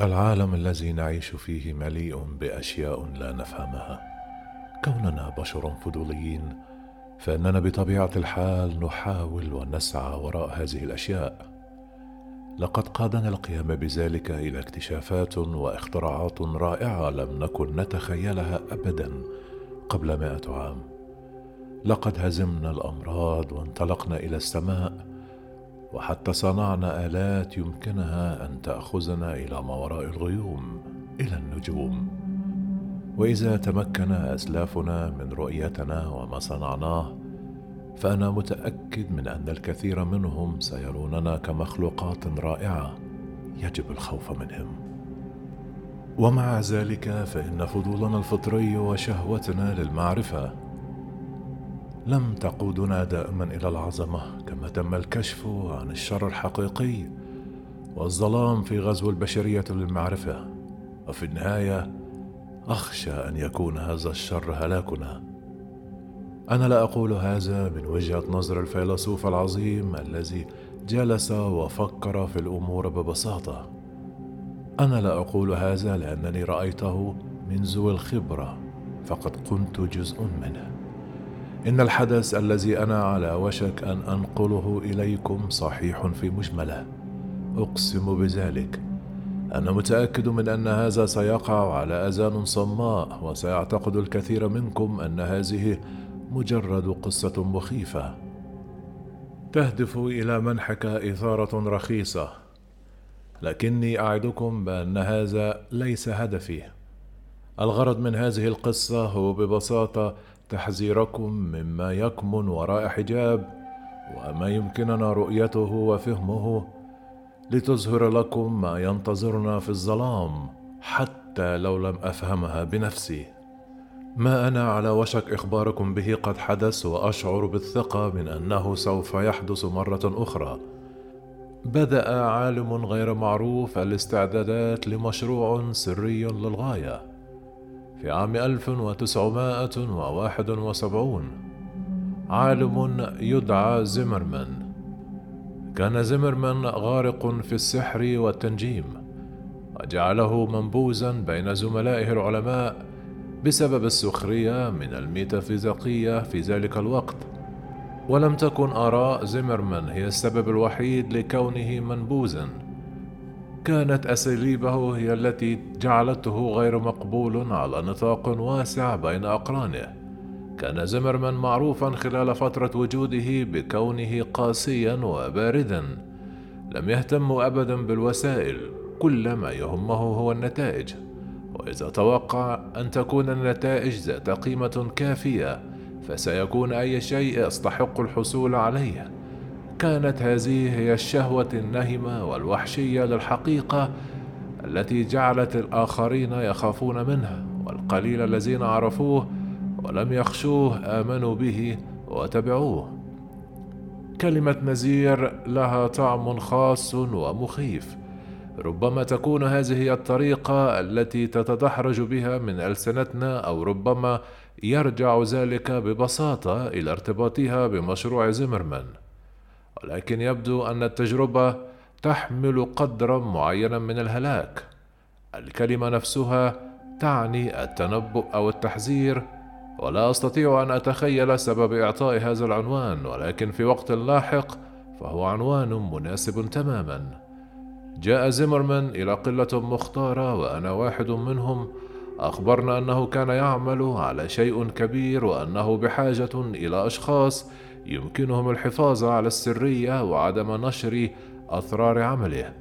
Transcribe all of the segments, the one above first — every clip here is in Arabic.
العالم الذي نعيش فيه مليء بأشياء لا نفهمها. كوننا بشر فضوليين فإننا بطبيعة الحال نحاول ونسعى وراء هذه الأشياء. لقد قادنا القيام بذلك إلى اكتشافات واختراعات رائعة لم نكن نتخيلها ابدا قبل مائه عام. لقد هزمنا الأمراض وانطلقنا إلى السماء وحتى صنعنا آلات يمكنها أن تأخذنا إلى ما وراء الغيوم إلى النجوم. وإذا تمكن أسلافنا من رؤيتنا وما صنعناه فأنا متأكد من أن الكثير منهم سيروننا كمخلوقات رائعة يجب الخوف منهم. ومع ذلك فإن فضولنا الفطري وشهوتنا للمعرفة لم تقودنا دائما إلى العظمة كما تم الكشف عن الشر الحقيقي والظلام في غزو البشرية للمعرفة. وفي النهاية أخشى أن يكون هذا الشر هلاكنا. أنا لا أقول هذا من وجهة نظر الفيلسوف العظيم الذي جلس وفكر في الأمور ببساطة. أنا لا أقول هذا لأنني رأيته من ذوي الخبرة فقد كنت جزء منه. إن الحدث الذي أنا على وشك أن أنقله إليكم صحيح في مجمله. أقسم بذلك. أنا متأكد من أن هذا سيقع على أذان صماء وسيعتقد الكثير منكم أن هذه مجرد قصة مخيفة. تهدف إلى منحك إثارة رخيصة. لكني أعدكم بأن هذا ليس هدفي. الغرض من هذه القصة هو ببساطة تحذيركم مما يكمن وراء حجاب وما يمكننا رؤيته وفهمه لتظهر لكم ما ينتظرنا في الظلام حتى لو لم أفهمها بنفسي. ما أنا على وشك إخباركم به قد حدث وأشعر بالثقة من أنه سوف يحدث مرة أخرى. بدأ عالم غير معروف الاستعدادات لمشروع سري للغاية. في عام 1971 عالم يدعى زمرمان كان زمرمان غارق في السحر والتنجيم وجعله منبوذا بين زملائه العلماء بسبب السخرية من الميتافيزيقية في ذلك الوقت. ولم تكن آراء زمرمان هي السبب الوحيد لكونه منبوذا كانت أساليبه هي التي جعلته غير مقبول على نطاق واسع بين أقرانه. كان زمرمان معروفا خلال فترة وجوده بكونه قاسيا وباردا لم يهتم ابدا بالوسائل كل ما يهمه هو النتائج. وإذا توقع أن تكون النتائج ذات قيمة كافية فسيكون أي شيء يستحق الحصول عليه. كانت هذه هي الشهوة النهمة والوحشية للحقيقة التي جعلت الآخرين يخافون منه والقليل الذين عرفوه ولم يخشوه آمنوا به وتبعوه كلمة نزير لها طعم خاص ومخيف. ربما تكون هذه هي الطريقة التي تتدحرج بها من ألسنتنا أو ربما يرجع ذلك ببساطة إلى ارتباطها بمشروع زمرمان ولكن يبدو أن التجربة تحمل قدرا معينا من الهلاك. الكلمة نفسها تعني التنبؤ أو التحذير ولا أستطيع أن أتخيل سبب إعطاء هذا العنوان ولكن في وقت لاحق فهو عنوان مناسب تماما. جاء زمرمان إلى قلة مختارة وأنا واحد منهم أخبرنا أنه كان يعمل على شيء كبير وأنه بحاجة إلى أشخاص يمكنهم الحفاظ على السرية وعدم نشر اسرار عمله.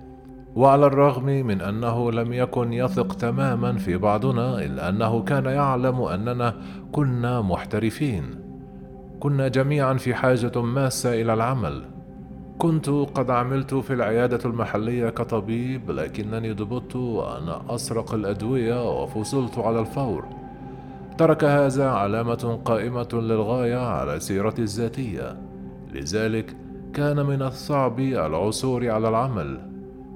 وعلى الرغم من أنه لم يكن يثق تماما في بعضنا الا أنه كان يعلم أننا كنا محترفين. كنا جميعا في حاجة ماسة إلى العمل. كنت قد عملت في العيادة المحلية كطبيب لكنني ضبطت وأنا أسرق الأدوية وفصلت على الفور. ترك هذا علامة قائمة للغاية على سيرتي الذاتية، لذلك كان من الصعب العثور على العمل.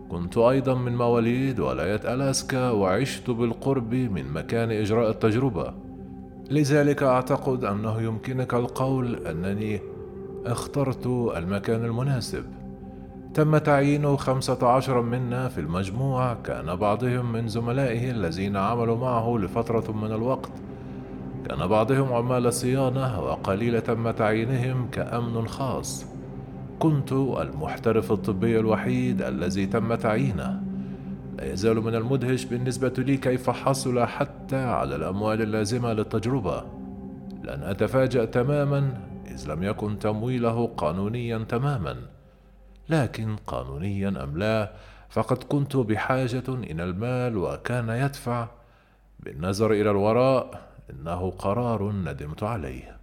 كنت أيضا من مواليد ولاية ألاسكا وعشت بالقرب من مكان إجراء التجربة، لذلك أعتقد أنه يمكنك القول أنني اخترت المكان المناسب. تم تعيين خمسة عشر منا في المجموع كان بعضهم من زملائه الذين عملوا معه لفترة من الوقت كان بعضهم عمال صيانة وقليل تم تعيينهم كأمن خاص. كنت المحترف الطبي الوحيد الذي تم تعيينه لا يزال من المدهش بالنسبة لي كيف حصل حتى على الأموال اللازمة للتجربة. لن أتفاجأ تماما إذ لم يكن تمويله قانونيا تماما. لكن قانونيا أم لا فقد كنت بحاجة إلى المال وكان يدفع. بالنظر إلى الوراء إنه قرار ندمت عليه.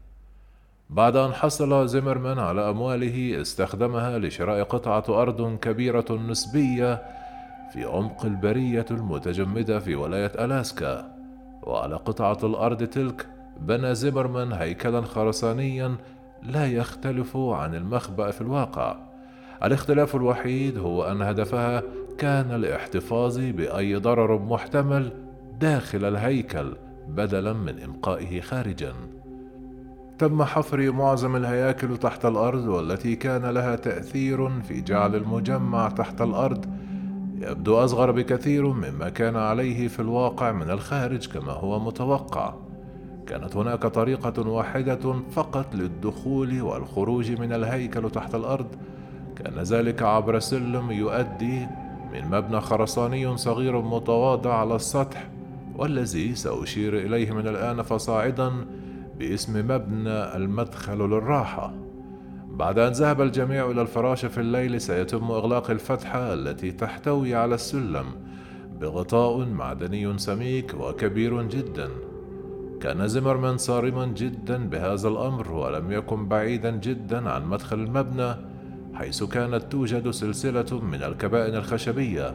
بعد أن حصل زمرمان على أمواله استخدمها لشراء قطعة أرض كبيرة نسبية في عمق البرية المتجمدة في ولاية ألاسكا. وعلى قطعة الأرض تلك بنى زمرمان هيكلا خرسانيا لا يختلف عن المخبأ في الواقع. الاختلاف الوحيد هو أن هدفها كان الاحتفاظ بأي ضرر محتمل داخل الهيكل بدلا من إبقائه خارجا. تم حفر معظم الهياكل تحت الأرض والتي كان لها تأثير في جعل المجمع تحت الأرض. يبدو أصغر بكثير مما كان عليه في الواقع من الخارج كما هو متوقع. كانت هناك طريقة واحدة فقط للدخول والخروج من الهيكل تحت الأرض. كان ذلك عبر سلم يؤدي من مبنى خرساني صغير متواضع على السطح والذي سأشير إليه من الآن فصاعدا باسم مبنى المدخل للراحة. بعد أن ذهب الجميع إلى الفراش في الليل سيتم إغلاق الفتحة التي تحتوي على السلم بغطاء معدني سميك وكبير جدا. كان زمرمان صارما جدا بهذا الأمر ولم يكن بعيدا جدا عن مدخل المبنى حيث كانت توجد سلسلة من الكبائن الخشبية.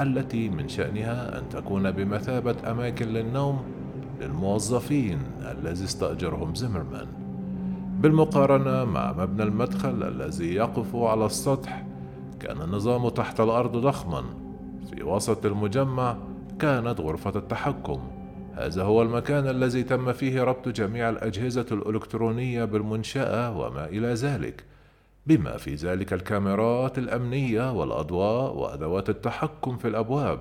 التي من شأنها أن تكون بمثابة أماكن للنوم للموظفين الذي استأجرهم زمرمان بالمقارنة مع مبنى المدخل الذي يقف على السطح كان النظام تحت الأرض ضخما. في وسط المجمع كانت غرفة التحكم. هذا هو المكان الذي تم فيه ربط جميع الأجهزة الإلكترونية بالمنشأة وما إلى ذلك. بما في ذلك الكاميرات الأمنية والأضواء وأدوات التحكم في الأبواب.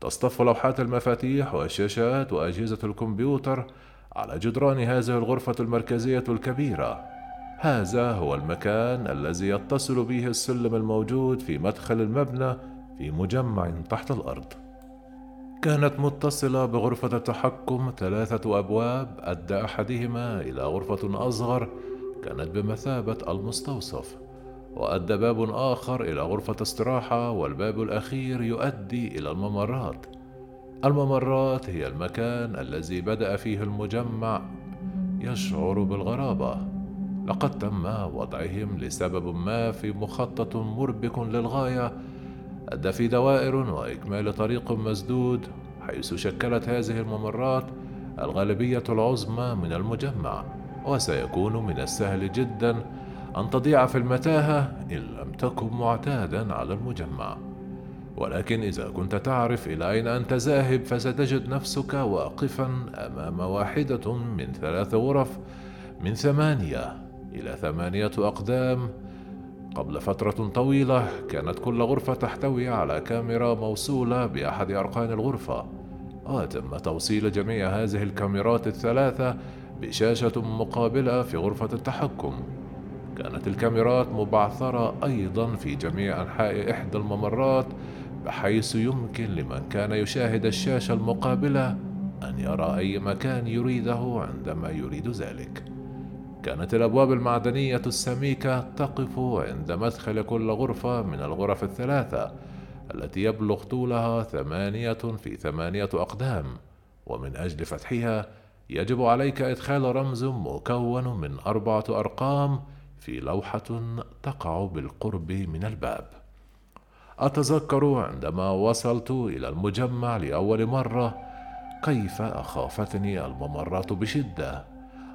تصطف لوحات المفاتيح والشاشات وأجهزة الكمبيوتر على جدران هذه الغرفة المركزية الكبيرة. هذا هو المكان الذي يتصل به السلم الموجود في مدخل المبنى في مجمع تحت الأرض. كانت متصلة بغرفة التحكم ثلاثة أبواب أدى أحدهما إلى غرفة أصغر كانت بمثابة المستوصف وأدى باب آخر إلى غرفة استراحة والباب الأخير يؤدي إلى الممرات. الممرات هي المكان الذي بدأ فيه المجمع يشعر بالغرابة. لقد تم وضعهم لسبب ما في مخطط مربك للغاية. أدى في دوائر وإكمال طريق مسدود حيث شكلت هذه الممرات الغالبية العظمى من المجمع. وسيكون من السهل جدا أن تضيع في المتاهة إن لم تكن معتادا على المجمع. ولكن إذا كنت تعرف إلى أين أنت ذاهب فستجد نفسك واقفا أمام واحدة من ثلاث غرف من ثمانية إلى ثمانية أقدام. قبل فترة طويلة كانت كل غرفة تحتوي على كاميرا موصولة بأحد أركان الغرفة. وتم توصيل جميع هذه الكاميرات الثلاثة بشاشة مقابلة في غرفة التحكم كانت الكاميرات مبعثرة أيضا في جميع أنحاء إحدى الممرات بحيث يمكن لمن كان يشاهد الشاشة المقابلة أن يرى أي مكان يريده عندما يريد ذلك. كانت الأبواب المعدنية السميكة تقف عند مدخل كل غرفة من الغرف الثلاثة التي يبلغ طولها ثمانية في ثمانية أقدام، ومن أجل فتحها يجب عليك إدخال رمز مكون من أربعة أرقام في لوحة تقع بالقرب من الباب. أتذكر عندما وصلت إلى المجمع لأول مرة كيف أخافتني الممرات بشدة.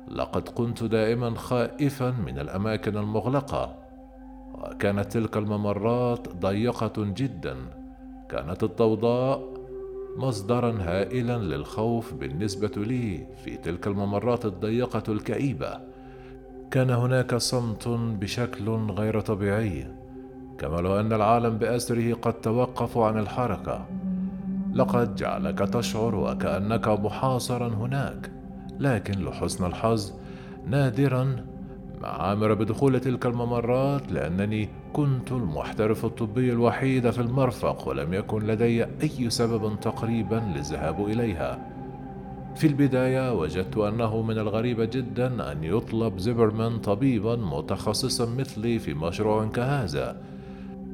لقد كنت دائما خائفا من الأماكن المغلقة، وكانت تلك الممرات ضيقة جدا. كانت الضوضاء مصدرا هائلا للخوف بالنسبة لي في تلك الممرات الضيقة الكئيبة. كان هناك صمت بشكل غير طبيعي كما لو أن العالم بأسره قد توقف عن الحركة لقد جعلك تشعر وكأنك محاصرا هناك لكن لحسن الحظ نادرا ما عامر بدخول تلك الممرات لأنني كنت المحترف الطبي الوحيد في المرفق ولم يكن لدي أي سبب تقريبا للذهاب إليها. في البداية وجدت أنه من الغريب جدا أن يطلب زيبرمان طبيبا متخصصا مثلي في مشروع كهذا.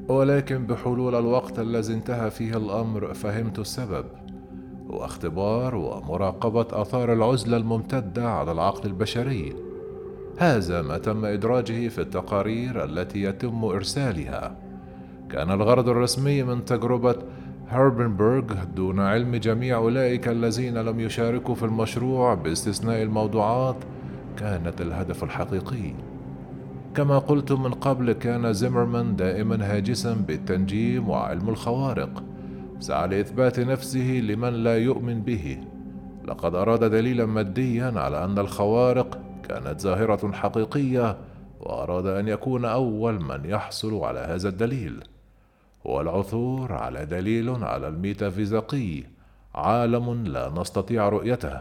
ولكن بحلول الوقت الذي انتهى فيه الأمر فهمت السبب. هو اختبار ومراقبة آثار العزلة الممتدة على العقل البشري. هذا ما تم إدراجه في التقارير التي يتم إرسالها. كان الغرض الرسمي من تجربة هاربنبرغ دون علم جميع أولئك الذين لم يشاركوا في المشروع باستثناء الموضوعات كانت الهدف الحقيقي. كما قلت من قبل كان زيمرمان دائما هاجسا بالتنجيم وعلم الخوارق. سعى لإثبات نفسه لمن لا يؤمن به. لقد أراد دليلا ماديا على أن الخوارق كانت ظاهرة حقيقية وأراد أن يكون أول من يحصل على هذا الدليل. هو العثور على دليل على الميتافيزيقي عالم لا نستطيع رؤيته.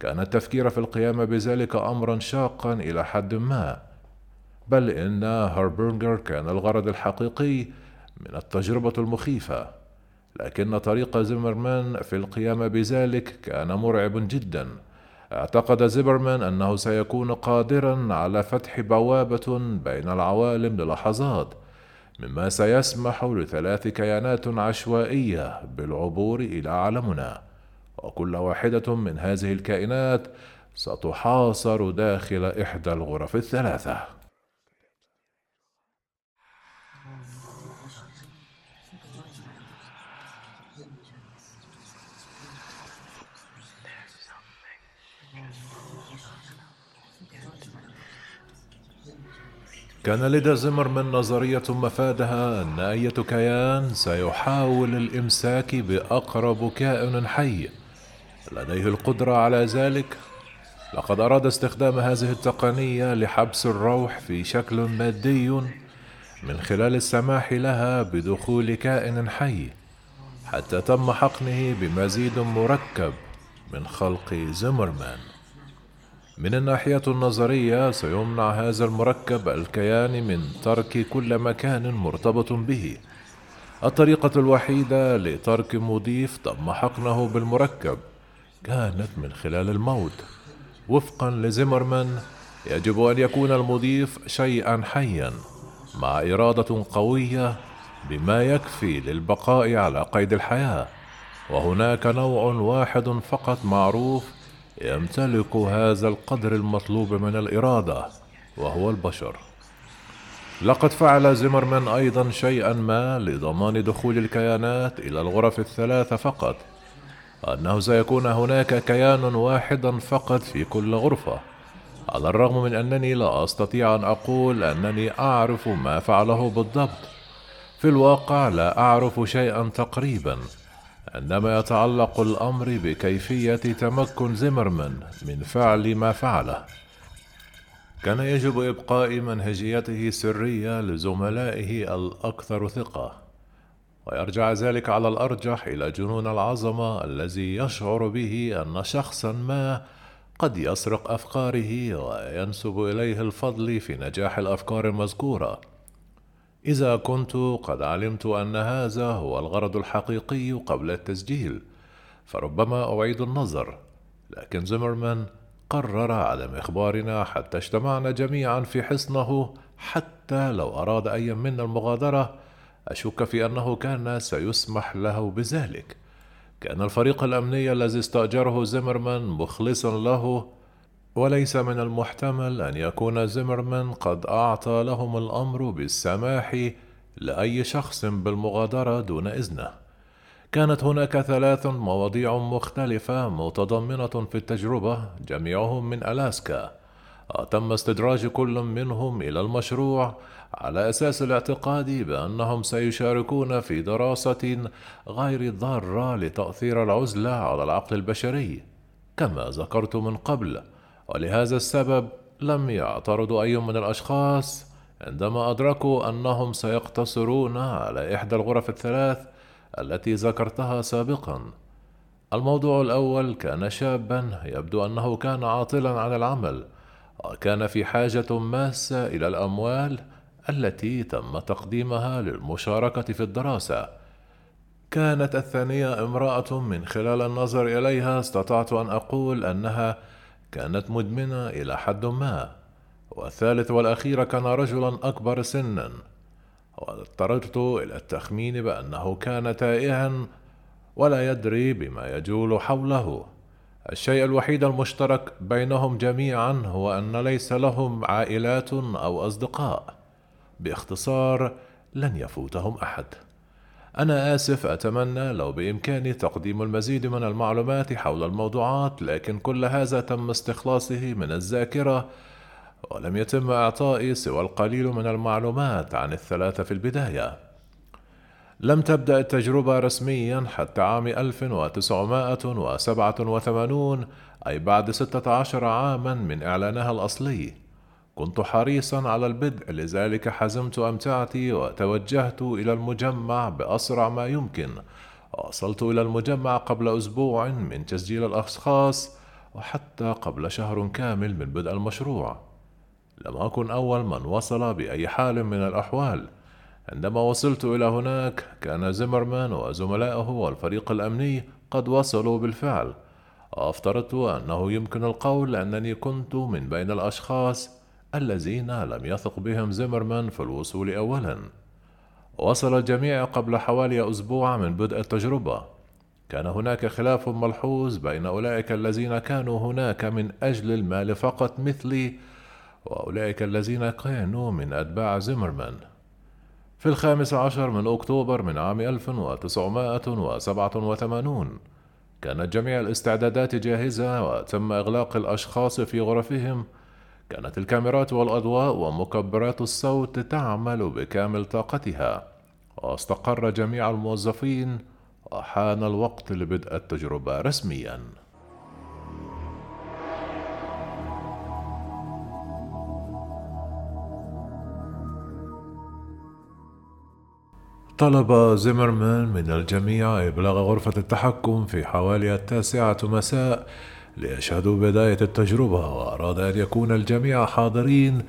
كان التفكير في القيام بذلك أمرا شاقا إلى حد ما. بل إن هاربرجر كان الغرض الحقيقي من التجربة المخيفة. لكن طريق زيمرمان في القيام بذلك كان مرعب جدا. اعتقد زيبرمان أنه سيكون قادرا على فتح بوابة بين العوالم للحظات مما سيسمح لثلاث كيانات عشوائية بالعبور إلى عالمنا. وكل واحدة من هذه الكائنات ستحاصر داخل إحدى الغرف الثلاثة. كان لدى زمرمان نظرية مفادها أن أية كيان سيحاول الإمساك بأقرب كائن حي. لديه القدرة على ذلك. لقد أراد استخدام هذه التقنية لحبس الروح في شكل مادي من خلال السماح لها بدخول كائن حي حتى تم حقنه بمزيد مركب من خلق زمرمان. من الناحية النظرية سيمنع هذا المركب الكيان من ترك كل مكان مرتبط به. الطريقة الوحيدة لترك مضيف تم حقنه بالمركب كانت من خلال الموت. وفقا لزيمرمان يجب أن يكون المضيف شيئا حيا مع إرادة قوية بما يكفي للبقاء على قيد الحياة. وهناك نوع واحد فقط معروف يمتلك هذا القدر المطلوب من الإرادة وهو البشر. لقد فعل زيمرمان أيضا شيئا ما لضمان دخول الكيانات إلى الغرف الثلاثة فقط. أنه سيكون هناك كيان واحدا فقط في كل غرفة. على الرغم من أنني لا أستطيع أن أقول أنني أعرف ما فعله بالضبط. في الواقع لا أعرف شيئا تقريبا. عندما يتعلق الأمر بكيفية تمكن زيمرمان من فعل ما فعله. كان يجب إبقاء منهجيته سريه لزملائه الأكثر ثقة ويرجع ذلك على الأرجح إلى جنون العظمة الذي يشعر به أن شخصا ما قد يسرق أفكاره وينسب إليه الفضل في نجاح الأفكار المذكورة. إذا كنت قد علمت أن هذا هو الغرض الحقيقي قبل التسجيل فربما أعيد النظر لكن زمرمان قرر عدم إخبارنا حتى اجتمعنا جميعا في حصنه حتى لو أراد أي منا المغادرة أشك في أنه كان سيسمح له بذلك. كان الفريق الأمني الذي استأجره زمرمان مخلصا له وليس من المحتمل أن يكون زيمرمان قد أعطى لهم الأمر بالسماح لأي شخص بالمغادرة دون إذنه. كانت هناك ثلاث مواضيع مختلفة متضمنة في التجربة جميعهم من ألاسكا. تم استدراج كل منهم إلى المشروع على أساس الاعتقاد بأنهم سيشاركون في دراسة غير ضارة لتأثير العزلة على العقل البشري. كما ذكرت من قبل، ولهذا السبب لم يعترض أي من الأشخاص عندما أدركوا أنهم سيقتصرون على إحدى الغرف الثلاث التي ذكرتها سابقا. الموضوع الأول كان شابا يبدو أنه كان عاطلا عن العمل وكان في حاجة ماسة إلى الأموال التي تم تقديمها للمشاركة في الدراسة. كانت الثانية امرأة من خلال النظر إليها استطعت أن أقول أنها كانت مدمنة إلى حد ما والثالث والأخير كان رجلا أكبر سنا. واضطررت إلى التخمين بأنه كان تائها ولا يدري بما يجول حوله. الشيء الوحيد المشترك بينهم جميعا هو أن ليس لهم عائلات أو أصدقاء. باختصار لن يفوتهم أحد. أنا آسف أتمنى لو بإمكاني تقديم المزيد من المعلومات حول الموضوعات لكن كل هذا تم استخلاصه من الذاكرة ولم يتم إعطائي سوى القليل من المعلومات عن الثلاثة في البداية. لم تبدأ التجربة رسميا حتى عام 1987 أي بعد 16 عاما من إعلانها الأصلي. كنت حريصا على البدء لذلك حزمت أمتعتي وتوجهت إلى المجمع بأسرع ما يمكن. وصلت إلى المجمع قبل أسبوع من تسجيل الأشخاص وحتى قبل شهر كامل من بدء المشروع. لم أكن أول من وصل بأي حال من الأحوال. عندما وصلت إلى هناك كان زمرمان وزملائه والفريق الأمني قد وصلوا بالفعل. وأفترضت أنه يمكن القول أنني كنت من بين الأشخاص الذين لم يثق بهم زمرمان في الوصول أولا. وصل الجميع قبل حوالي أسبوع من بدء التجربة. كان هناك خلاف ملحوظ بين أولئك الذين كانوا هناك من أجل المال فقط مثلي وأولئك الذين كانوا من أتباع زمرمان في الخامس عشر من أكتوبر من عام 1987 كانت جميع الاستعدادات جاهزة وتم إغلاق الأشخاص في غرفهم كانت الكاميرات والأضواء ومكبرات الصوت تعمل بكامل طاقتها. واستقر جميع الموظفين. وحان الوقت لبدء التجربة رسمياً. طلب زيمرمان من الجميع إبلاغ غرفة التحكم في حوالي التاسعة مساء ليشهدوا بداية التجربة وأراد أن يكون الجميع حاضرين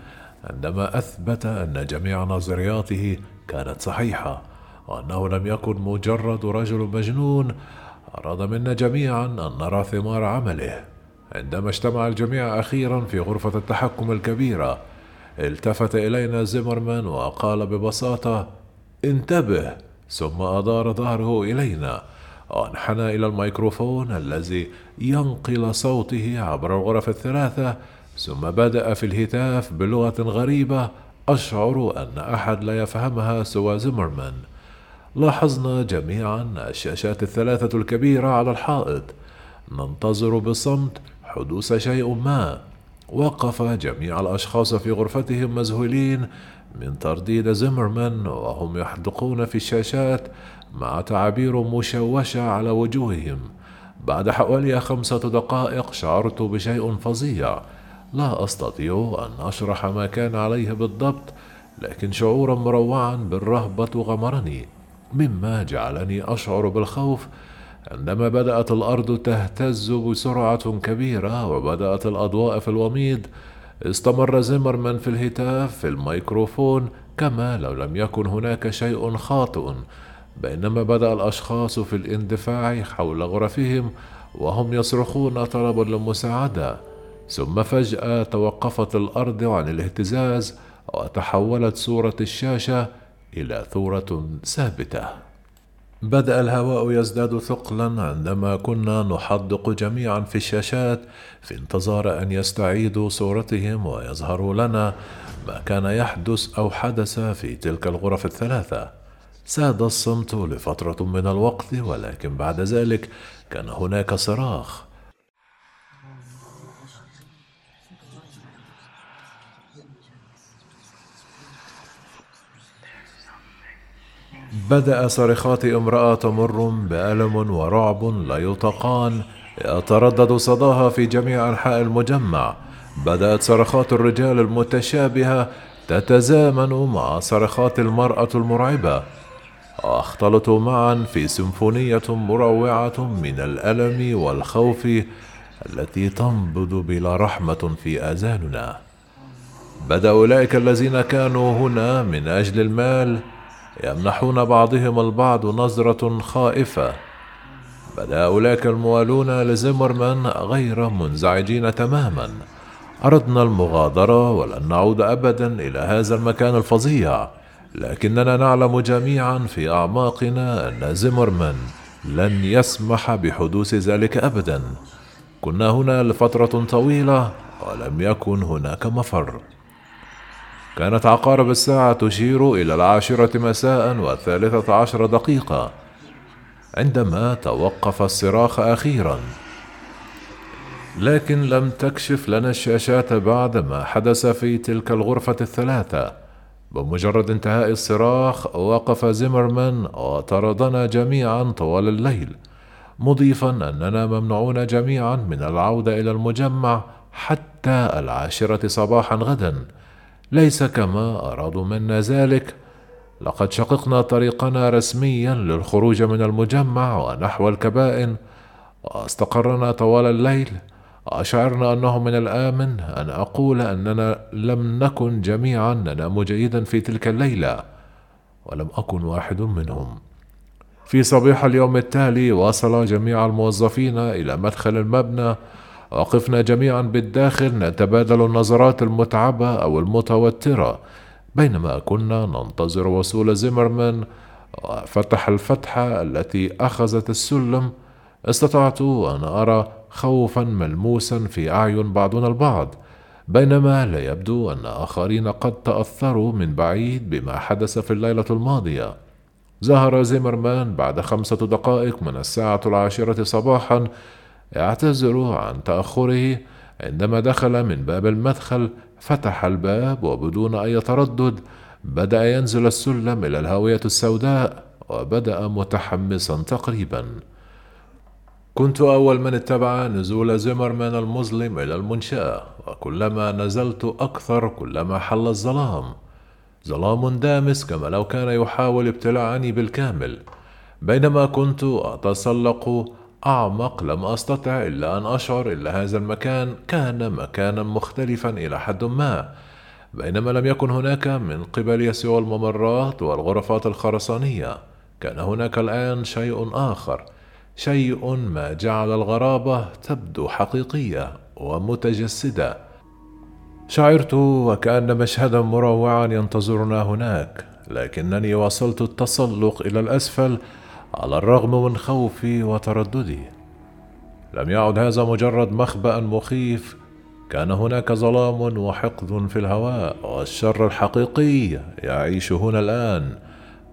عندما أثبت أن جميع نظرياته كانت صحيحة. وأنه لم يكن مجرد رجل مجنون أراد منا جميعا أن نرى ثمار عمله. عندما اجتمع الجميع أخيرا في غرفة التحكم الكبيرة التفت إلينا زيمرمان وقال ببساطة انتبه! ثم أدار ظهره إلينا. وأنحنى إلى الميكروفون الذي ينقل صوته عبر الغرف الثلاثة ثم بدأ في الهتاف بلغة غريبة أشعر أن أحد لا يفهمها سوى زمرمان لاحظنا جميعا الشاشات الثلاثة الكبيرة على الحائط. ننتظر بصمت حدوث شيء ما. وقف جميع الأشخاص في غرفتهم مذهولين من ترديد زمرمان وهم يحدقون في الشاشات مع تعابير مشوشة على وجوههم. بعد حوالي خمسة دقائق شعرت بشيء فظيع. لا أستطيع أن أشرح ما كان عليه بالضبط لكن شعورا مروعا بالرهبة غمرني. مما جعلني أشعر بالخوف عندما بدأت الأرض تهتز بسرعة كبيرة وبدأت الأضواء في الوميض استمر زمرمان في الهتاف في الميكروفون كما لو لم يكن هناك شيء خاطئ. بينما بدأ الأشخاص في الاندفاع حول غرفهم وهم يصرخون طلبا للمساعدة ثم فجأة توقفت الأرض عن الاهتزاز وتحولت صورة الشاشة إلى صوره ثابتة بدأ الهواء يزداد ثقلا عندما كنا نحدق جميعا في الشاشات في انتظار أن يستعيدوا صورتهم ويظهروا لنا ما كان يحدث أو حدث في تلك الغرف الثلاثة. ساد الصمت لفترة من الوقت ولكن بعد ذلك كان هناك صراخ. بدأ صرخات امرأة تمر بألم ورعب لا يطاقان يتردد صداها في جميع أنحاء المجمع. بدأت صرخات الرجال المتشابهة تتزامن مع صرخات المرأة المرعبة. واختلط معا في سيمفونية مروعة من الألم والخوف التي تنبض بلا رحمة في آذاننا. بدأ أولئك الذين كانوا هنا من أجل المال يمنحون بعضهم البعض نظرة خائفة. بدأ أولئك الموالون لزمرمان غير منزعجين تماما. أردنا المغادرة ولن نعود أبدا إلى هذا المكان الفظيع. لكننا نعلم جميعا في أعماقنا أن زمرمان لن يسمح بحدوث ذلك أبدا. كنا هنا لفترة طويلة ولم يكن هناك مفر. كانت عقارب الساعة تشير إلى العاشرة مساء والثالثة عشر دقيقة عندما توقف الصراخ أخيرا. لكن لم تكشف لنا الشاشات بعد ما حدث في تلك الغرفة الثلاثة. بمجرد انتهاء الصراخ وقف زيمرمان وطردنا جميعا طوال الليل مضيفا أننا ممنوعون جميعا من العودة إلى المجمع حتى العاشرة صباحا غدا. ليس كما ارادوا منا ذلك. لقد شققنا طريقنا رسميا للخروج من المجمع ونحو الكبائن واستقرنا طوال الليل. وأشعرنا أنه من الآمن أن أقول أننا لم نكن جميعا ننام جيدا في تلك الليلة ولم أكن واحد منهم. في صبيح اليوم التالي وصل جميع الموظفين إلى مدخل المبنى وقفنا جميعا بالداخل نتبادل النظرات المتعبة أو المتوترة بينما كنا ننتظر وصول زيمرمان وفتح الفتحة التي أخذت السلم. استطعت أن أرى خوفا ملموسا في أعين بعضنا البعض بينما لا يبدو أن آخرين قد تأثروا من بعيد بما حدث في الليلة الماضية. ظهر زيمرمان بعد خمسة دقائق من الساعة العاشرة صباحا يعتذر عن تأخره عندما دخل من باب المدخل فتح الباب وبدون أي تردد بدأ ينزل السلم إلى الهاوية السوداء وبدأ متحمسا تقريبا. كنت أول من اتبع نزول زمرمان المظلم إلى المنشأة وكلما نزلت أكثر كلما حل الظلام. ظلام دامس كما لو كان يحاول ابتلاعني بالكامل. بينما كنت أتسلق أعمق لم أستطع إلا أن أشعر إن هذا المكان كان مكانا مختلفا إلى حد ما. بينما لم يكن هناك من قبل سوى الممرات والغرفات الخرسانية. كان هناك الآن شيء آخر. شيء ما جعل الغرابة تبدو حقيقية ومتجسدة. شعرت وكأن مشهدا مروعا ينتظرنا هناك لكنني وصلت التسلق إلى الأسفل على الرغم من خوفي وترددي. لم يعد هذا مجرد مخبأ مخيف كان هناك ظلام وحقد في الهواء والشر الحقيقي يعيش هنا الآن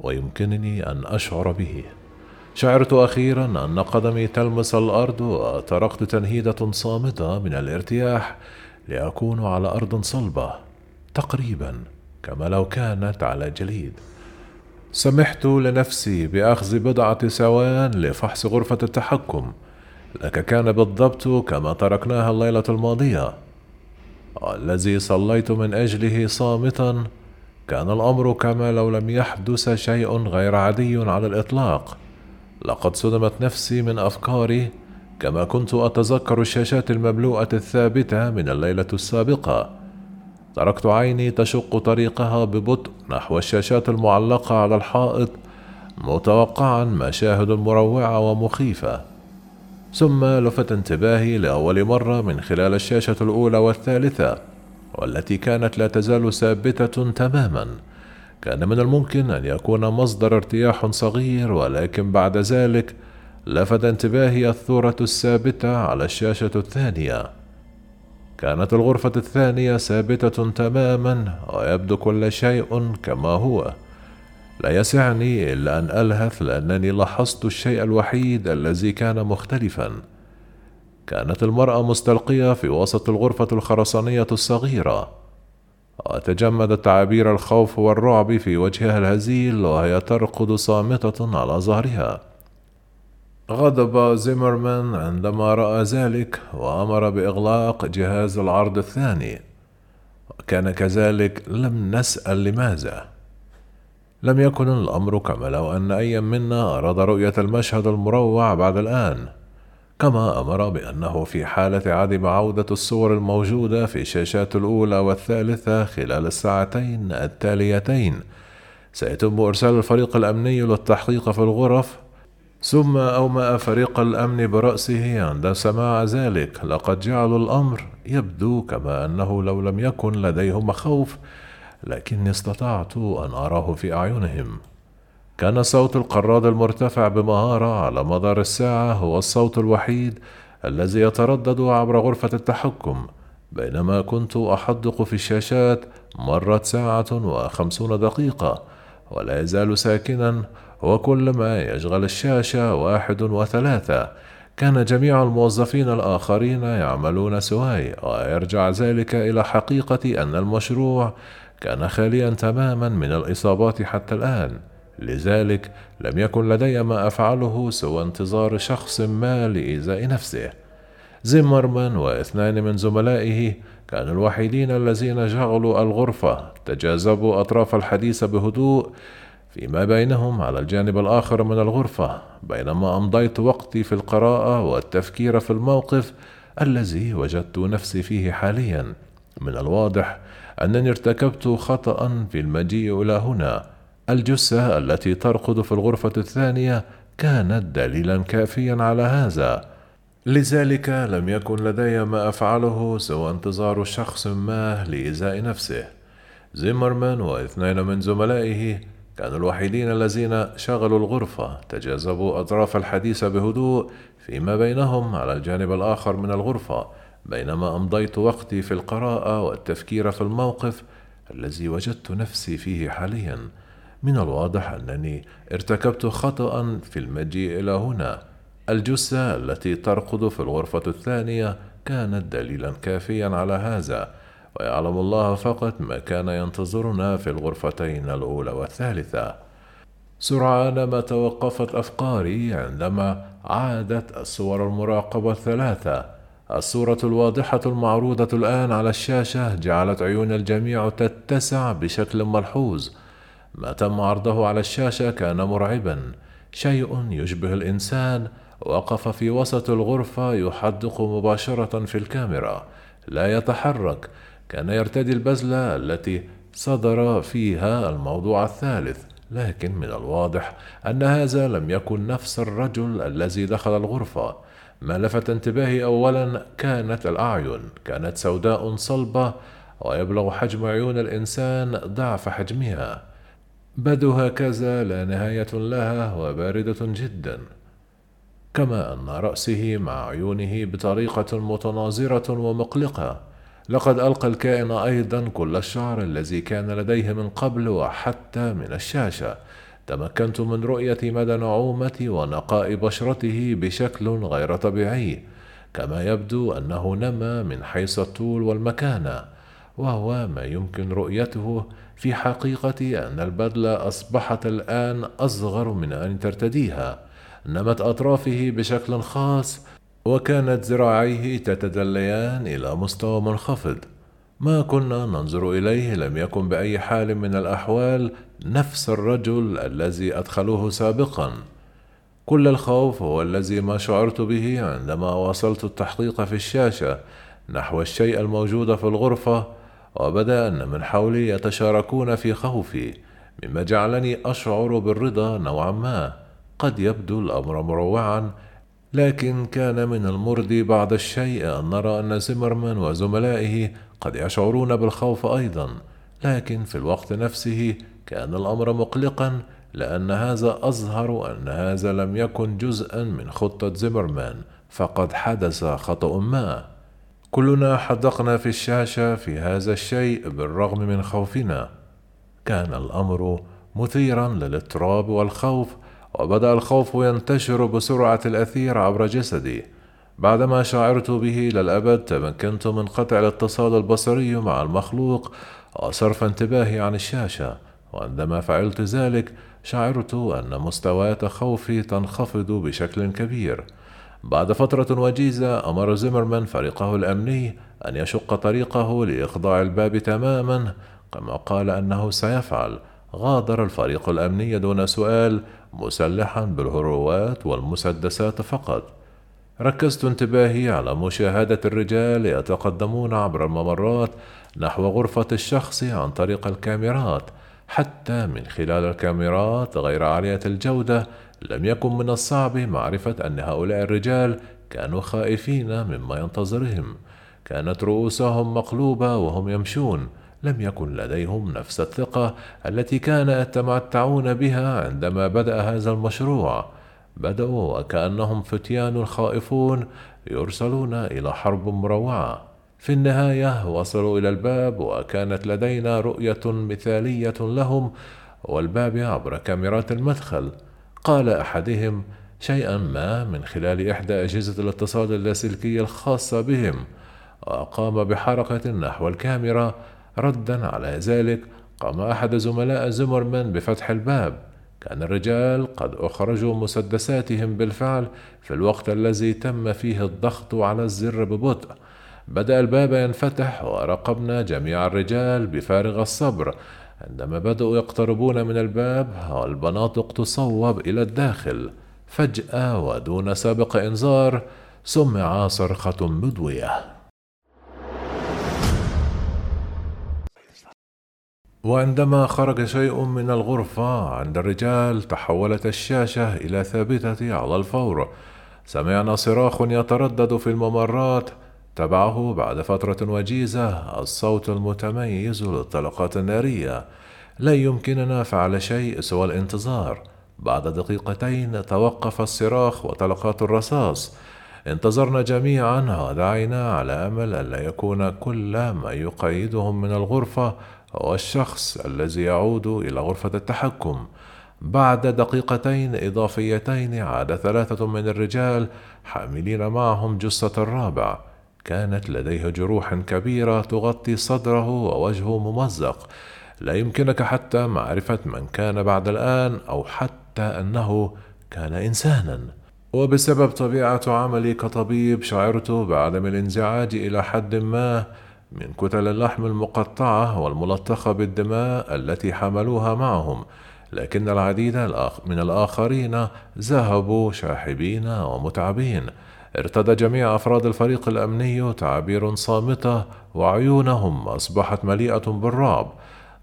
ويمكنني أن أشعر به. شعرت أخيرا أن قدمي تلمس الأرض وتركت تنهيدة صامتة من الارتياح لأكون على أرض صلبة تقريبا كما لو كانت على جليد. سمحت لنفسي بأخذ بضعة ثوان لفحص غرفة التحكم لك كان بالضبط كما تركناها الليلة الماضية. الذي صليت من أجله صامتا كان الأمر كما لو لم يحدث شيء غير عادي على الإطلاق. لقد صدمت نفسي من أفكاري كما كنت أتذكر الشاشات المملوءه الثابتة من الليلة السابقة. تركت عيني تشق طريقها ببطء نحو الشاشات المعلقة على الحائط متوقعا مشاهد مروعة ومخيفة. ثم لفت انتباهي لأول مرة من خلال الشاشة الأولى والثالثة والتي كانت لا تزال ثابتة تماما. كان من الممكن أن يكون مصدر ارتياح صغير ولكن بعد ذلك لفت انتباهي الثورة الثابتة على الشاشة الثانية. كانت الغرفة الثانية ثابتة تماما ويبدو كل شيء كما هو. لا يسعني إلا أن ألهث لأنني لاحظت الشيء الوحيد الذي كان مختلفا. كانت المرأة مستلقية في وسط الغرفة الخرسانية الصغيرة. وتجمدت تعابير الخوف والرعب في وجهها الهزيل وهي ترقد صامتة على ظهرها. غضب زيمرمان عندما رأى ذلك وأمر بإغلاق جهاز العرض الثاني. وكان كذلك لم نسأل لماذا؟ لم يكن الأمر كما لو أن أي منا أراد رؤية المشهد المروع بعد الآن. كما أمر بأنه في حالة عدم عودة الصور الموجودة في الشاشات الأولى والثالثة خلال الساعتين التاليتين. سيتم إرسال الفريق الأمني للتحقيق في الغرف ثم أومأ فريق الأمن برأسه عند سماع ذلك. لقد جعلوا الأمر يبدو كما أنه لو لم يكن لديهم خوف لكني استطعت أن أراه في أعينهم. كان صوت القراد المرتفع بمهارة على مدار الساعة هو الصوت الوحيد الذي يتردد عبر غرفة التحكم بينما كنت أحدق في الشاشات مرت ساعة وخمسون دقيقة ولا يزال ساكنا وكل ما يشغل الشاشة واحد وثلاثة. كان جميع الموظفين الآخرين يعملون سواي ويرجع ذلك إلى حقيقة أن المشروع كان خاليا تماما من الإصابات حتى الآن. لذلك لم يكن لدي ما أفعله سوى انتظار شخص ما لإيذاء نفسه. زيمرمان واثنان من زملائه كانوا الوحيدين الذين شغلوا الغرفة تجاذبوا أطراف الحديث بهدوء فيما بينهم على الجانب الآخر من الغرفة بينما أمضيت وقتي في القراءة والتفكير في الموقف الذي وجدت نفسي فيه حاليا. من الواضح أنني ارتكبت خطأ في المجيء إلى هنا. الجثة التي ترقد في الغرفة الثانية كانت دليلا كافيا على هذا. لذلك لم يكن لدي ما أفعله سوى انتظار شخص ما لإيذاء نفسه. زيمرمان واثنين من زملائه كانوا الوحيدين الذين شغلوا الغرفة تجاذبوا أطراف الحديث بهدوء فيما بينهم على الجانب الآخر من الغرفة بينما أمضيت وقتي في القراءة والتفكير في الموقف الذي وجدت نفسي فيه حاليا. من الواضح أنني ارتكبت خطأ في المجيء إلى هنا. الجثة التي ترقد في الغرفة الثانية كانت دليلا كافيا على هذا ويعلم الله فقط ما كان ينتظرنا في الغرفتين الأولى والثالثة. سرعان ما توقفت أفكاري عندما عادت الصور المراقبة الثلاثة. الصورة الواضحة المعروضة الآن على الشاشة جعلت عيون الجميع تتسع بشكل ملحوظ. ما تم عرضه على الشاشة كان مرعبا. شيء يشبه الإنسان. وقف في وسط الغرفة يحدق مباشرة في الكاميرا. لا يتحرك. كان يرتدي البزلة التي صدر فيها الموضوع الثالث. لكن من الواضح أن هذا لم يكن نفس الرجل الذي دخل الغرفة. ما لفت انتباهي أولا كانت الأعين. كانت سوداء صلبة. ويبلغ حجم عيون الإنسان ضعف حجمها. بدو هكذا لا نهاية لها وباردة جدا. كما أن رأسه مع عيونه بطريقة متناظرة ومقلقة. لقد ألقى الكائن أيضا كل الشعر الذي كان لديه من قبل وحتى من الشاشة. تمكنت من رؤية مدى نعومة ونقاء بشرته بشكل غير طبيعي. كما يبدو أنه نما من حيث الطول والمكانة وهو ما يمكن رؤيته في حقيقة أن البدلة أصبحت الآن أصغر من أن ترتديها. نمت أطرافه بشكل خاص وكانت ذراعيه تتدليان إلى مستوى منخفض. ما كنا ننظر إليه لم يكن بأي حال من الأحوال نفس الرجل الذي أدخلوه سابقا. كل الخوف هو الذي ما شعرت به عندما واصلت التحقيق في الشاشة نحو الشيء الموجود في الغرفة وبدأ أن من حولي يتشاركون في خوفي مما جعلني أشعر بالرضا نوعا ما. قد يبدو الأمر مروعا لكن كان من المرضي بعض الشيء أن نرى أن زمرمان وزملائه قد يشعرون بالخوف أيضا. لكن في الوقت نفسه كان الأمر مقلقا لأن هذا أظهر أن هذا لم يكن جزءا من خطة زمرمان فقد حدث خطأ ما. كلنا حدقنا في الشاشة في هذا الشيء بالرغم من خوفنا. كان الأمر مثيرا للاضطراب والخوف وبدأ الخوف ينتشر بسرعة الأثير عبر جسدي. بعدما شعرت به للأبد تمكنت من قطع الاتصال البصري مع المخلوق وصرف انتباهي عن الشاشة. وعندما فعلت ذلك شعرت أن مستويات خوفي تنخفض بشكل كبير. بعد فترة وجيزة أمر زمرمان فريقه الأمني أن يشق طريقه لإخضاع الباب تماما كما قال أنه سيفعل. غادر الفريق الأمني دون سؤال مسلحا بالهروات والمسدسات فقط. ركزت انتباهي على مشاهدة الرجال يتقدمون عبر الممرات نحو غرفة الشخص عن طريق الكاميرات حتى من خلال الكاميرات غير عالية الجودة لم يكن من الصعب معرفة أن هؤلاء الرجال كانوا خائفين مما ينتظرهم. كانت رؤوسهم مقلوبة وهم يمشون. لم يكن لديهم نفس الثقة التي كان يتمتعون بها عندما بدأ هذا المشروع. بدأوا وكأنهم فتيان خائفون يرسلون إلى حرب مروعة. في النهاية وصلوا إلى الباب وكانت لدينا رؤية مثالية لهم والباب عبر كاميرات المدخل. قال أحدهم شيئا ما من خلال إحدى أجهزة الاتصال اللاسلكي الخاصة بهم وقام بحركة نحو الكاميرا ردا على ذلك. قام أحد زملاء زمرمان بفتح الباب. كان الرجال قد أخرجوا مسدساتهم بالفعل في الوقت الذي تم فيه الضغط على الزر ببطء. بدأ الباب ينفتح وراقبنا جميع الرجال بفارغ الصبر. عندما بدأوا يقتربون من الباب والبناطق تصوب إلى الداخل. فجأة ودون سابق إنذار سمع صرخة مدوية. وعندما خرج شيء من الغرفة عند الرجال تحولت الشاشة إلى ثابتة على الفور. سمعنا صراخ يتردد في الممرات. تبعه بعد فترة وجيزة. الصوت المتميز للطلقات النارية. لا يمكننا فعل شيء سوى الانتظار. بعد دقيقتين توقف الصراخ وطلقات الرصاص. انتظرنا جميعا. ودعينا على أمل الا يكون كل ما يقيدهم من الغرفة هو الشخص الذي يعود إلى غرفة التحكم. بعد دقيقتين إضافيتين عاد ثلاثة من الرجال حاملين معهم جثة الرابع. كانت لديه جروح كبيرة تغطي صدره ووجهه ممزق. لا يمكنك حتى معرفة من كان بعد الآن أو حتى أنه كان إنسانا. وبسبب طبيعة عملي كطبيب شعرت بعدم الانزعاج إلى حد ما من كتل اللحم المقطعة والملطخة بالدماء التي حملوها معهم. لكن العديد من الآخرين ذهبوا شاحبين ومتعبين. ارتدى جميع أفراد الفريق الأمني تعابير صامتة وعيونهم أصبحت مليئة بالرعب.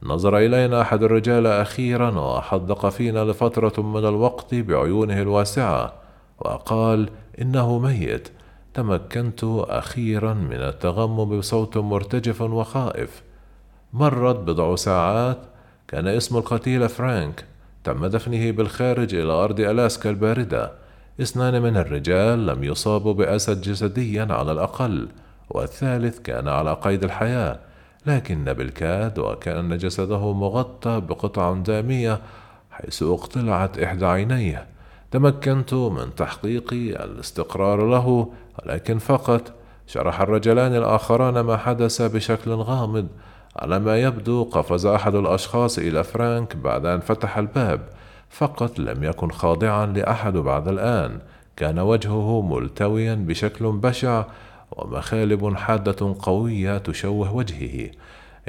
نظر إلينا أحد الرجال أخيرا وحدق فينا لفترة من الوقت بعيونه الواسعة وقال إنه ميت. تمكنت أخيرا من التغمم بصوت مرتجف وخائف. مرت بضع ساعات. كان اسم القتيل فرانك. تم دفنه بالخارج إلى أرض ألاسكا الباردة. اثنان من الرجال لم يصابوا بأسد جسديا على الأقل والثالث كان على قيد الحياة لكن بالكاد وكأن جسده مغطى بقطع دامية حيث اقتلعت إحدى عينيه. تمكنت من تحقيق الاستقرار له ولكن فقط. شرح الرجلان الآخران ما حدث بشكل غامض على ما يبدو قفز أحد الأشخاص إلى فرانك بعد أن فتح الباب. فقط لم يكن خاضعا لأحد بعد الآن. كان وجهه ملتويا بشكل بشع ومخالب حادة قوية تشوه وجهه.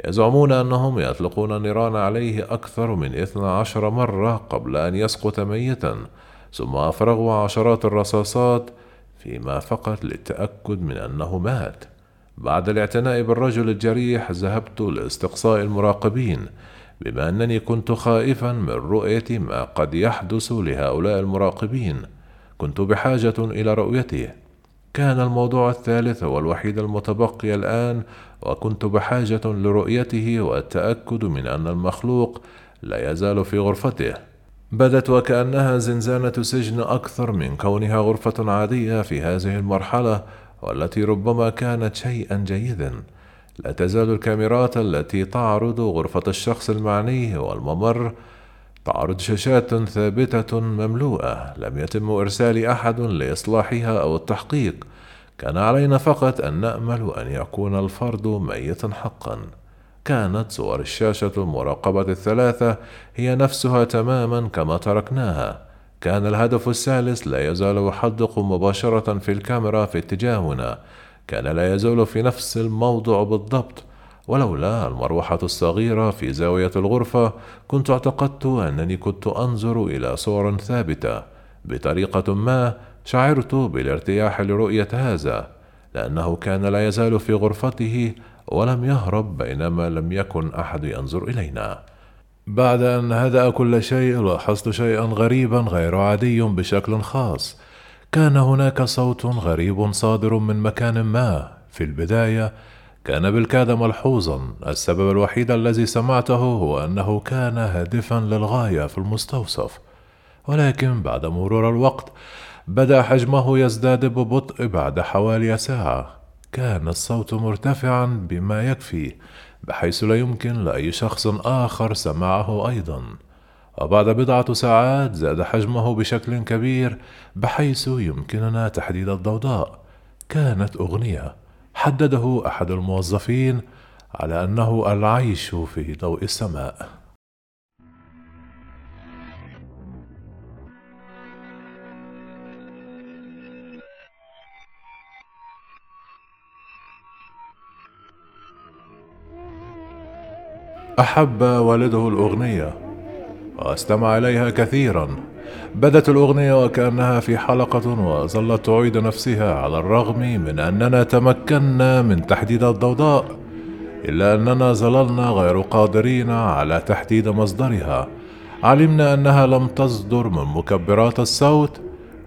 يزعمون أنهم يطلقون النيران عليه أكثر من اثنى عشر مرة قبل أن يسقط ميتا ثم أفرغوا عشرات الرصاصات فيما فقط للتأكد من أنه مات. بعد الاعتناء بالرجل الجريح ذهبت لاستقصاء المراقبين. بما أنني كنت خائفا من رؤية ما قد يحدث لهؤلاء المراقبين كنت بحاجة إلى رؤيته. كان الموضوع الثالث هو الوحيد المتبقي الآن وكنت بحاجة لرؤيته والتأكد من أن المخلوق لا يزال في غرفته. بدت وكأنها زنزانة سجن أكثر من كونها غرفة عادية في هذه المرحلة والتي ربما كانت شيئا جيدا. لا تزال الكاميرات التي تعرض غرفة الشخص المعني والممر تعرض شاشات ثابتة مملوءة لم يتم إرسال أحد لإصلاحها أو التحقيق. كان علينا فقط أن نأمل أن يكون الفرد ميتا حقا. كانت صور الشاشة المراقبة الثلاثة هي نفسها تماما كما تركناها. كان الهدف الثالث لا يزال يحدق مباشرة في الكاميرا في اتجاهنا. كان لا يزال في نفس الموضع بالضبط ولولا المروحة الصغيرة في زاوية الغرفة كنت اعتقدت أنني كنت أنظر إلى صور ثابتة. بطريقة ما شعرت بالارتياح لرؤية هذا لأنه كان لا يزال في غرفته ولم يهرب بينما لم يكن أحد ينظر إلينا. بعد أن هدأ كل شيء لاحظت شيئا غريبا غير عادي بشكل خاص. كان هناك صوت غريب صادر من مكان ما. في البداية كان بالكاد ملحوظا السبب الوحيد الذي سمعته هو أنه كان هادفا للغاية في المستوصف. ولكن بعد مرور الوقت بدأ حجمه يزداد ببطء بعد حوالي ساعة. كان الصوت مرتفعا بما يكفي بحيث لا يمكن لأي شخص آخر سماعه أيضا. وبعد بضعة ساعات زاد حجمه بشكل كبير بحيث يمكننا تحديد الضوضاء. كانت أغنية حدده أحد الموظفين على أنه العيش في ضوء السماء. أحب والده الأغنية. واستمع اليها كثيرا. بدت الأغنية وكانها في حلقة وظلت تعيد نفسها على الرغم من أننا تمكنا من تحديد الضوضاء إلا أننا ظللنا غير قادرين على تحديد مصدرها. علمنا أنها لم تصدر من مكبرات الصوت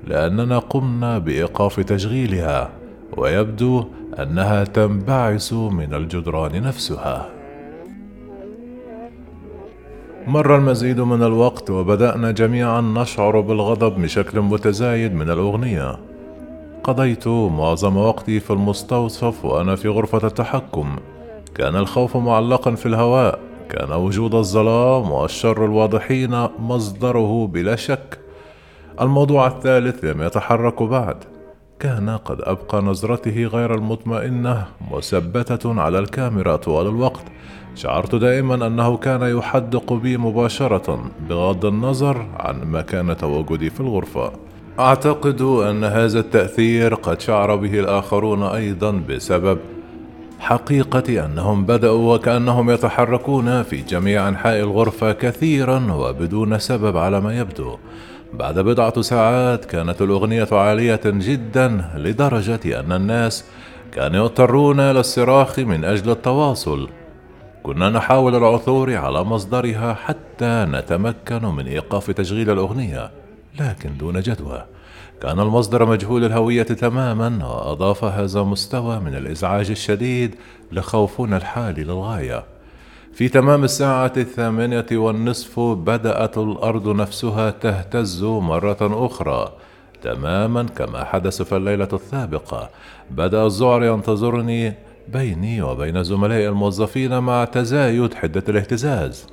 لأننا قمنا بإيقاف تشغيلها ويبدو أنها تنبعث من الجدران نفسها. مر المزيد من الوقت وبدأنا جميعا نشعر بالغضب بشكل متزايد من الأغنية. قضيت معظم وقتي في المستوصف وأنا في غرفة التحكم. كان الخوف معلقا في الهواء. كان وجود الظلام والشر الواضحين مصدره بلا شك. الموضوع الثالث لم يتحرك بعد. كان قد أبقى نظرته غير المطمئنة مثبتة على الكاميرا طوال الوقت. شعرت دائما أنه كان يحدق بي مباشرة بغض النظر عن مكان تواجدي في الغرفة. أعتقد أن هذا التأثير قد شعر به الآخرون أيضا بسبب حقيقة أنهم بدأوا وكأنهم يتحركون في جميع أنحاء الغرفة كثيرا وبدون سبب على ما يبدو. بعد بضعة ساعات كانت الأغنية عالية جدا لدرجة أن الناس كانوا يضطرون للصراخ من أجل التواصل. كنا نحاول العثور على مصدرها حتى نتمكن من إيقاف تشغيل الأغنية لكن دون جدوى. كان المصدر مجهول الهوية تماما واضاف هذا مستوى من الإزعاج الشديد لخوفنا الحالي للغاية. في تمام الساعة الثامنة والنصف بدأت الأرض نفسها تهتز مرة أخرى. تماما كما حدث في الليلة السابقة. بدأ الذعر ينتظرني بيني وبين زملائي الموظفين مع تزايد حدة الاهتزاز.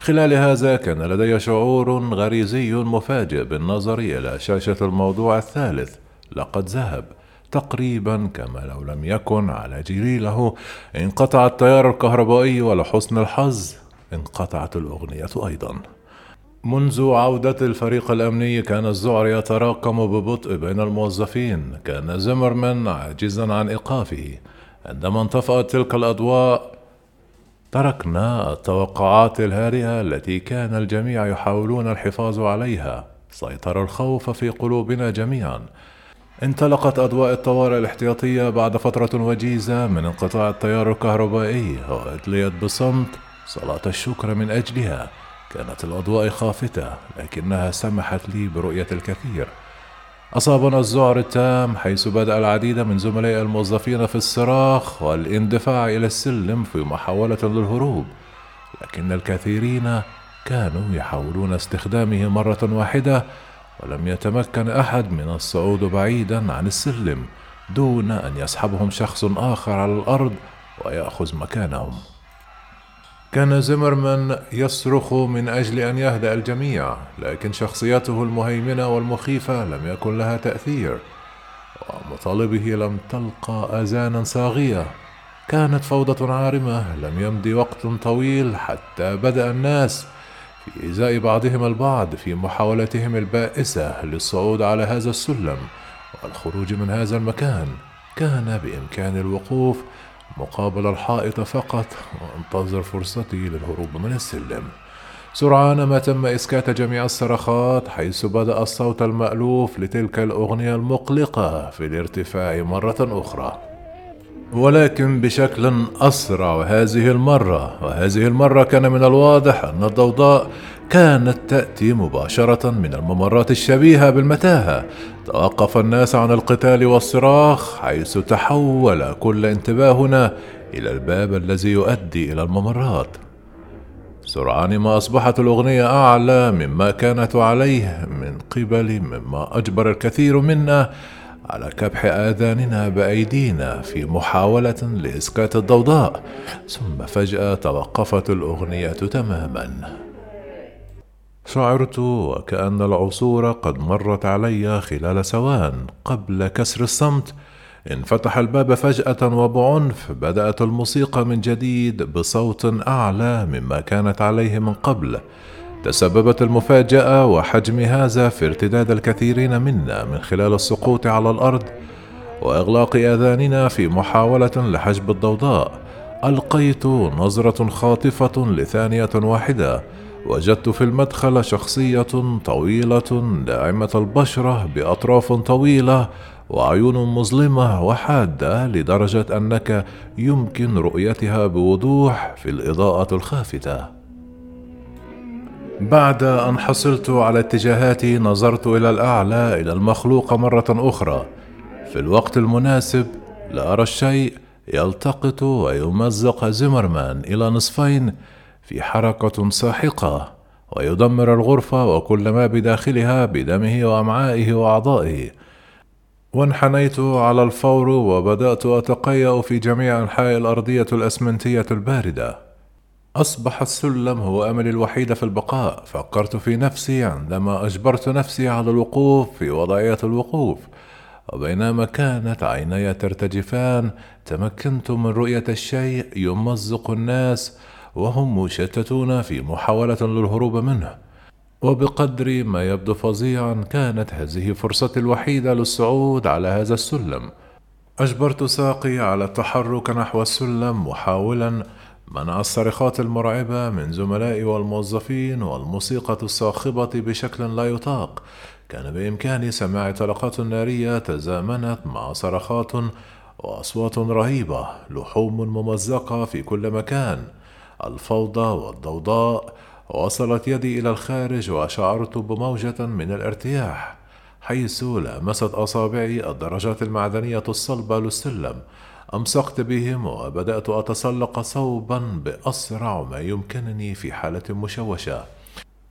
خلال هذا كان لدي شعور غريزي مفاجئ بالنظر إلى شاشة الموضوع الثالث. لقد ذهب. تقريبا كما لو لم يكن على جريله. انقطع التيار الكهربائي ولحسن الحظ. انقطعت الأغنية أيضا. منذ عودة الفريق الأمني كان الذعر يتراكم ببطء بين الموظفين. كان زمرمان عاجزا عن إيقافه. عندما انطفأت تلك الأضواء تركنا التوقعات الهادئة التي كان الجميع يحاولون الحفاظ عليها. سيطر الخوف في قلوبنا جميعا. انطلقت أضواء الطوارئ الاحتياطية بعد فترة وجيزة من انقطاع التيار الكهربائي وأتليت بصمت صلاة الشكر من أجلها. كانت الأضواء خافتة لكنها سمحت لي برؤية الكثير. أصابنا الذعر التام حيث بدأ العديد من زملاء الموظفين في الصراخ والإندفاع إلى السلم في محاولة للهروب. لكن الكثيرين كانوا يحاولون استخدامه مرة واحدة ولم يتمكن أحد من الصعود بعيدا عن السلم دون أن يسحبهم شخص آخر على الأرض ويأخذ مكانهم. كان زمرمان يصرخ من أجل أن يهدأ الجميع لكن شخصيته المهيمنة والمخيفة لم يكن لها تأثير ومطالبه لم تلقى آذانا صاغية. كانت فوضى عارمة لم يمض وقت طويل حتى بدأ الناس في إيذاء بعضهم البعض في محاولتهم البائسة للصعود على هذا السلم والخروج من هذا المكان. كان بإمكاني الوقوف مقابل الحائط فقط وانتظر فرصتي للهروب من السلم. سرعان ما تم إسكات جميع الصرخات حيث بدأ الصوت المألوف لتلك الأغنية المقلقة في الارتفاع مرة أخرى. ولكن بشكل أسرع هذه المرة وهذه المرة كان من الواضح أن الضوضاء كانت تأتي مباشرة من الممرات الشبيهة بالمتاهة. توقف الناس عن القتال والصراخ حيث تحول كل انتباهنا إلى الباب الذي يؤدي إلى الممرات. سرعان ما أصبحت الأغنية أعلى مما كانت عليه من قبل مما أجبر الكثير منا على كبح آذاننا بأيدينا في محاولة لإسكات الضوضاء ثم فجأة توقفت الأغنية تماما. شعرت وكأن العصور قد مرت علي خلال ثوان قبل كسر الصمت. انفتح الباب فجأة وبعنف بدأت الموسيقى من جديد بصوت أعلى مما كانت عليه من قبل. تسببت المفاجأة وحجم هذا في ارتداد الكثيرين منا من خلال السقوط على الأرض وإغلاق آذاننا في محاولة لحجب الضوضاء ألقيت نظرة خاطفة لثانية واحدة وجدت في المدخل شخصية طويلة داعمة البشرة بأطراف طويلة وعيون مظلمة وحادة لدرجة أنك يمكن رؤيتها بوضوح في الإضاءة الخافتة. بعد أن حصلت على اتجاهاتي نظرت إلى الأعلى إلى المخلوق مرة أخرى. في الوقت المناسب لا أرى الشيء يلتقط ويمزق زمرمان إلى نصفين في حركة ساحقة ويدمر الغرفة وكل ما بداخلها بدمه وأمعائه وأعضائه. وانحنيت على الفور وبدأت أتقيأ في جميع أنحاء الأرضية الأسمنتية الباردة. أصبح السلم هو أملي الوحيد في البقاء، فكرت في نفسي عندما أجبرت نفسي على الوقوف في وضعية الوقوف. وبينما كانت عيناي ترتجفان تمكنت من رؤية الشيء يمزق الناس وهم مشتتون في محاولة للهروب منه. وبقدر ما يبدو فظيعا كانت هذه فرصتي الوحيدة للصعود على هذا السلم. أجبرت ساقي على التحرك نحو السلم محاولا منع الصرخات المرعبة من زملائي والموظفين والموسيقى الصاخبة بشكل لا يطاق. كان بإمكاني سماع طلقات نارية تزامنت مع صرخات وأصوات رهيبة لحوم ممزقة في كل مكان. الفوضى والضوضاء وصلت يدي إلى الخارج وشعرت بموجة من الارتياح حيث لامست أصابعي الدرجات المعدنية الصلبة للسلم. أمسكت بهم وبدأت أتسلق صوبا بأسرع ما يمكنني في حالة مشوشة.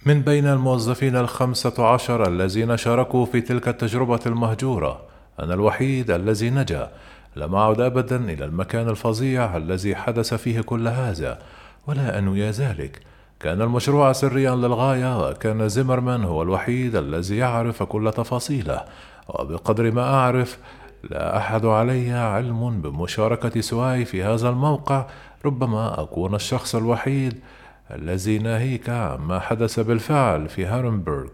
من بين الموظفين الخمسة عشر الذين شاركوا في تلك التجربة المهجورة أنا الوحيد الذي نجا. لم أعد أبدا إلى المكان الفظيع الذي حدث فيه كل هذا ولا أنوي ذلك كان المشروع سريا للغاية وكان زمرمان هو الوحيد الذي يعرف كل تفاصيله. وبقدر ما أعرف لا أحد علي علم بمشاركة سواي في هذا الموقع ربما أكون الشخص الوحيد الذي ناهيك عما حدث بالفعل في هارنبرغ.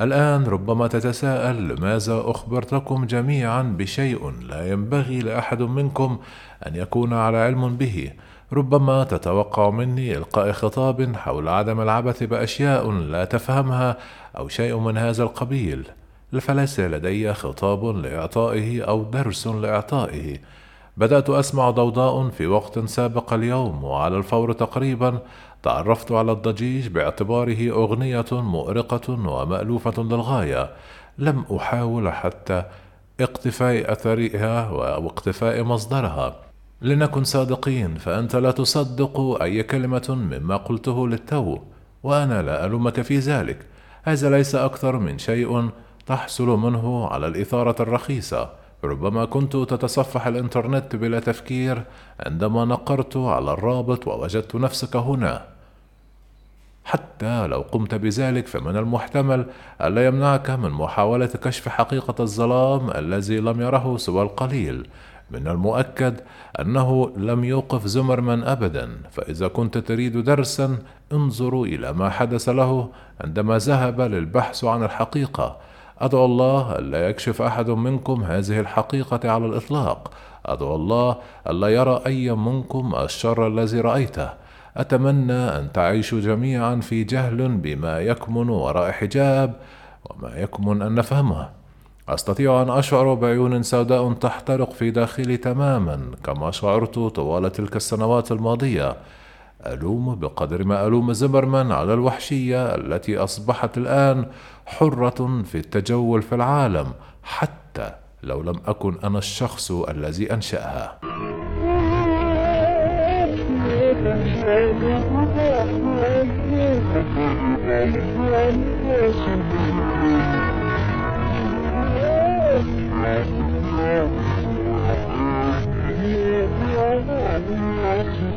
الآن ربما تتساءل لماذا أخبرتكم جميعا بشيء لا ينبغي لأحد منكم أن يكون على علم به؟ ربما تتوقع مني إلقاء خطاب حول عدم العبث بأشياء لا تفهمها أو شيء من هذا القبيل. فليس لدي خطاب لإعطائه أو درس لإعطائه. بدأت أسمع ضوضاء في وقت سابق اليوم وعلى الفور تقريبا تعرفت على الضجيج باعتباره أغنية مؤرقة ومألوفة للغاية. لم أحاول حتى اقتفاء أثرها واقتفاء مصدرها. لنكن صادقين فأنت لا تصدق أي كلمة مما قلته للتو وأنا لا ألومك في ذلك. هذا ليس أكثر من شيء تحصل منه على الإثارة الرخيصة. ربما كنت تتصفح الإنترنت بلا تفكير عندما نقرت على الرابط ووجدت نفسك هنا. حتى لو قمت بذلك فمن المحتمل ألا يمنعك من محاولة كشف حقيقة الظلام الذي لم يره سوى القليل. من المؤكد أنه لم يوقف زمرمان أبدا فإذا كنت تريد درسا انظروا إلى ما حدث له عندما ذهب للبحث عن الحقيقة. أدعو الله ألا يكشف أحد منكم هذه الحقيقة على الإطلاق. أدعو الله ألا يرى أي منكم الشر الذي رأيته. أتمنى أن تعيشوا جميعا في جهل بما يكمن وراء حجاب وما يكمن أن نفهمه. أستطيع أن أشعر بعيون سوداء تحترق في داخلي تماما كما شعرت طوال تلك السنوات الماضية. ألوم بقدر ما ألوم زبرمان على الوحشية التي أصبحت الآن حرة في التجول في العالم حتى لو لم أكن أنا الشخص الذي أنشأها.